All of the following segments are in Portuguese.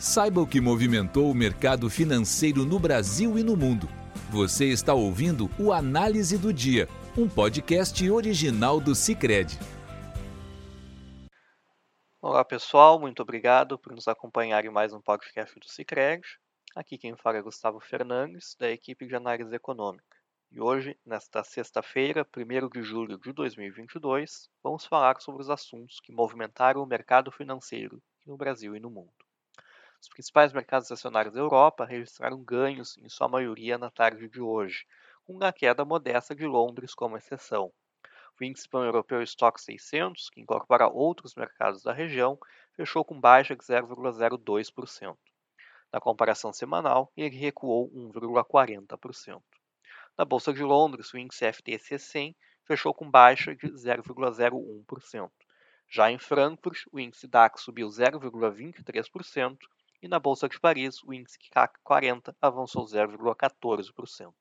Saiba o que movimentou o mercado financeiro no Brasil e no mundo. Você está ouvindo o Análise do Dia, um podcast original do Cicred. Olá pessoal, muito obrigado por nos acompanhar em mais um podcast do Cicred. Aqui quem fala é Gustavo Fernandes, da equipe de análise econômica. E hoje, nesta sexta-feira, 1 de julho de 2022, vamos falar sobre os assuntos que movimentaram o mercado financeiro no Brasil e no mundo. Os principais mercados acionários da Europa registraram ganhos, em sua maioria, na tarde de hoje, com uma queda modesta de Londres como exceção. O índice pan-europeu Stock 600, que incorpora outros mercados da região, fechou com baixa de 0,02%. Na comparação semanal, ele recuou 1,40%. Na Bolsa de Londres, o índice FTSE 100 fechou com baixa de 0,01%. Já em Frankfurt, o índice DAX subiu 0,23% e na Bolsa de Paris, o índice CAC 40 avançou 0,14%.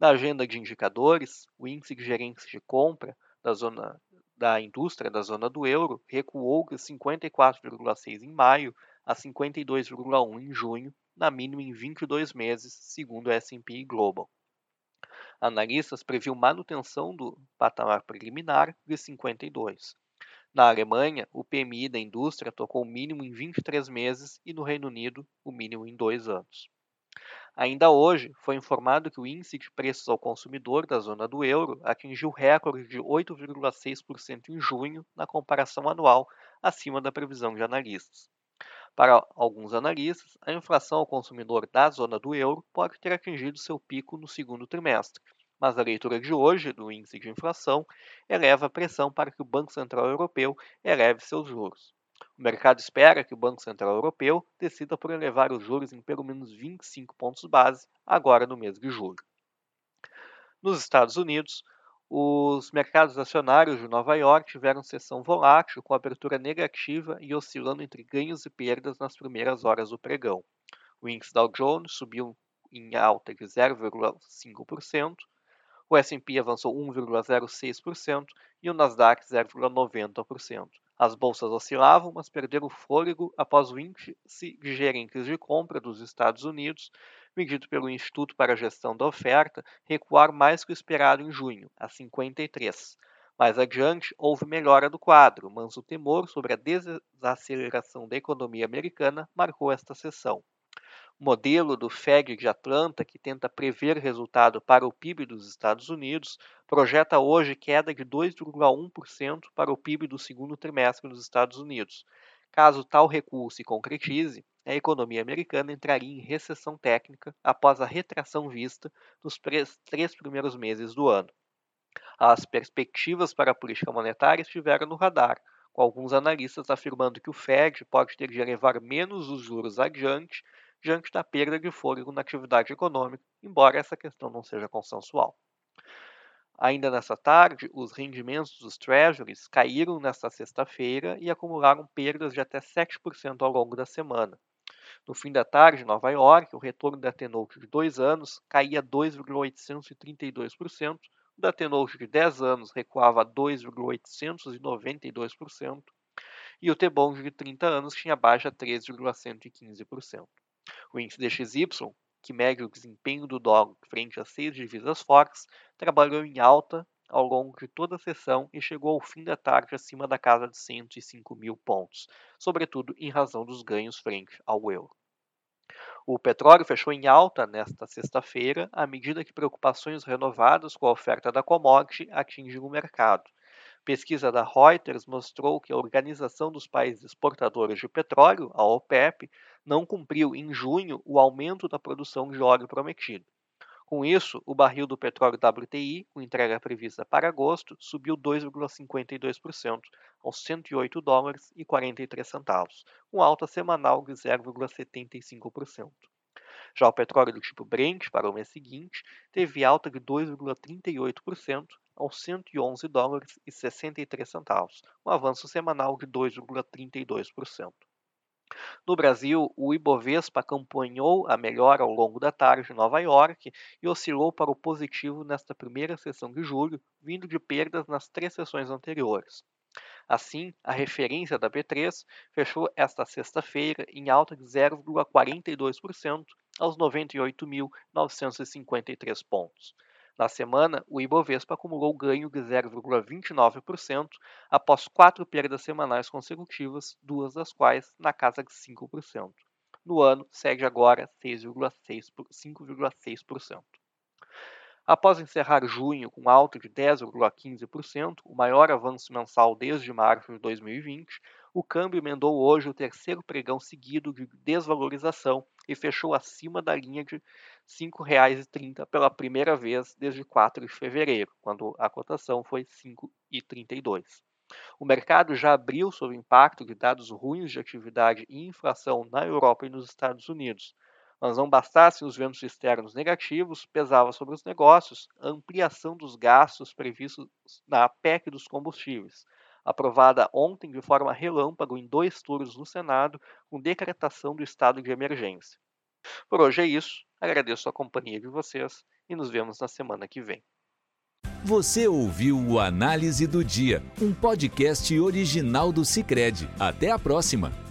Na agenda de indicadores, o índice de gerência de compra da zona da indústria da zona do euro recuou de 54,6 em maio a 52,1 em junho, na mínima em 22 meses, segundo o S&P Global. Analistas previam manutenção do patamar preliminar de 52. Na Alemanha, o PMI da indústria tocou o mínimo em 23 meses e no Reino Unido, o mínimo em dois anos. Ainda hoje, foi informado que o índice de preços ao consumidor da zona do euro atingiu recorde de 8,6% em junho, na comparação anual, acima da previsão de analistas. Para alguns analistas, a inflação ao consumidor da zona do euro pode ter atingido seu pico no segundo trimestre, mas a leitura de hoje do índice de inflação eleva a pressão para que o Banco Central Europeu eleve seus juros. O mercado espera que o Banco Central Europeu decida por elevar os juros em pelo menos 25 pontos base agora no mês de julho. Nos Estados Unidos, os mercados acionários de Nova York tiveram sessão volátil, com abertura negativa e oscilando entre ganhos e perdas nas primeiras horas do pregão. O índice Dow Jones subiu em alta de 0,5%, o S&P avançou 1,06% e o Nasdaq 0,90%. As bolsas oscilavam, mas perderam fôlego após o índice de gerentes de compra dos Estados Unidos, medido pelo Instituto para a Gestão da Oferta, recuar mais que o esperado em junho, a 53. Mais adiante, houve melhora do quadro, mas o temor sobre a desaceleração da economia americana marcou esta sessão modelo do FED de Atlanta, que tenta prever resultado para o PIB dos Estados Unidos, projeta hoje queda de 2,1% para o PIB do segundo trimestre nos Estados Unidos. Caso tal recuo se concretize, a economia americana entraria em recessão técnica após a retração vista nos três primeiros meses do ano. As perspectivas para a política monetária estiveram no radar, com alguns analistas afirmando que o Fed pode ter de elevar menos os juros adiante diante da perda de fôlego na atividade econômica, embora essa questão não seja consensual. Ainda nessa tarde, os rendimentos dos Treasuries caíram nesta sexta-feira e acumularam perdas de até 7% ao longo da semana. No fim da tarde, em Nova York, o retorno da T-Note de 2 anos caía 2,832%, o da T-Note de 10 anos recuava 2,892%, e o T-Bond de 30 anos tinha baixa 13,115%. O índice DXY, que mede o desempenho do dólar frente às seis divisas fortes, trabalhou em alta ao longo de toda a sessão e chegou ao fim da tarde acima da casa de 105 mil pontos, sobretudo em razão dos ganhos frente ao euro. O petróleo fechou em alta nesta sexta-feira, à medida que preocupações renovadas com a oferta da commodity atingem o mercado. Pesquisa da Reuters mostrou que a Organização dos Países Exportadores de Petróleo, a OPEP, não cumpriu em junho o aumento da produção de óleo prometido. Com isso, o barril do petróleo WTI, com entrega prevista para agosto, subiu 2,52% aos 108 dólares e 43 centavos, com alta semanal de 0,75%. Já o petróleo do tipo Brent para o mês seguinte teve alta de 2,38% aos 111 dólares e 63 centavos, um avanço semanal de 2,32%. No Brasil, o Ibovespa acompanhou a melhora ao longo da tarde em Nova York e oscilou para o positivo nesta primeira sessão de julho, vindo de perdas nas três sessões anteriores. Assim, a referência da B3 fechou esta sexta-feira em alta de 0,42% aos 98.953 pontos. Na semana, o Ibovespa acumulou ganho de 0,29% após quatro perdas semanais consecutivas, duas das quais na casa de 5%. No ano, segue agora 5,6%. Após encerrar junho com alta de 10,15%, o maior avanço mensal desde março de 2020, o câmbio emendou hoje o terceiro pregão seguido de desvalorização e fechou acima da linha de R$ 5,30 pela primeira vez desde 4 de fevereiro, quando a cotação foi 5,32. O mercado já abriu sob o impacto de dados ruins de atividade e inflação na Europa e nos Estados Unidos. Mas não bastassem os ventos externos negativos, pesava sobre os negócios a ampliação dos gastos previstos na PEC dos combustíveis, aprovada ontem de forma relâmpago em dois turnos no Senado, com decretação do estado de emergência. Por hoje é isso. Agradeço a companhia de vocês e nos vemos na semana que vem. Você ouviu o Análise do Dia, um podcast original do Cicred. Até a próxima!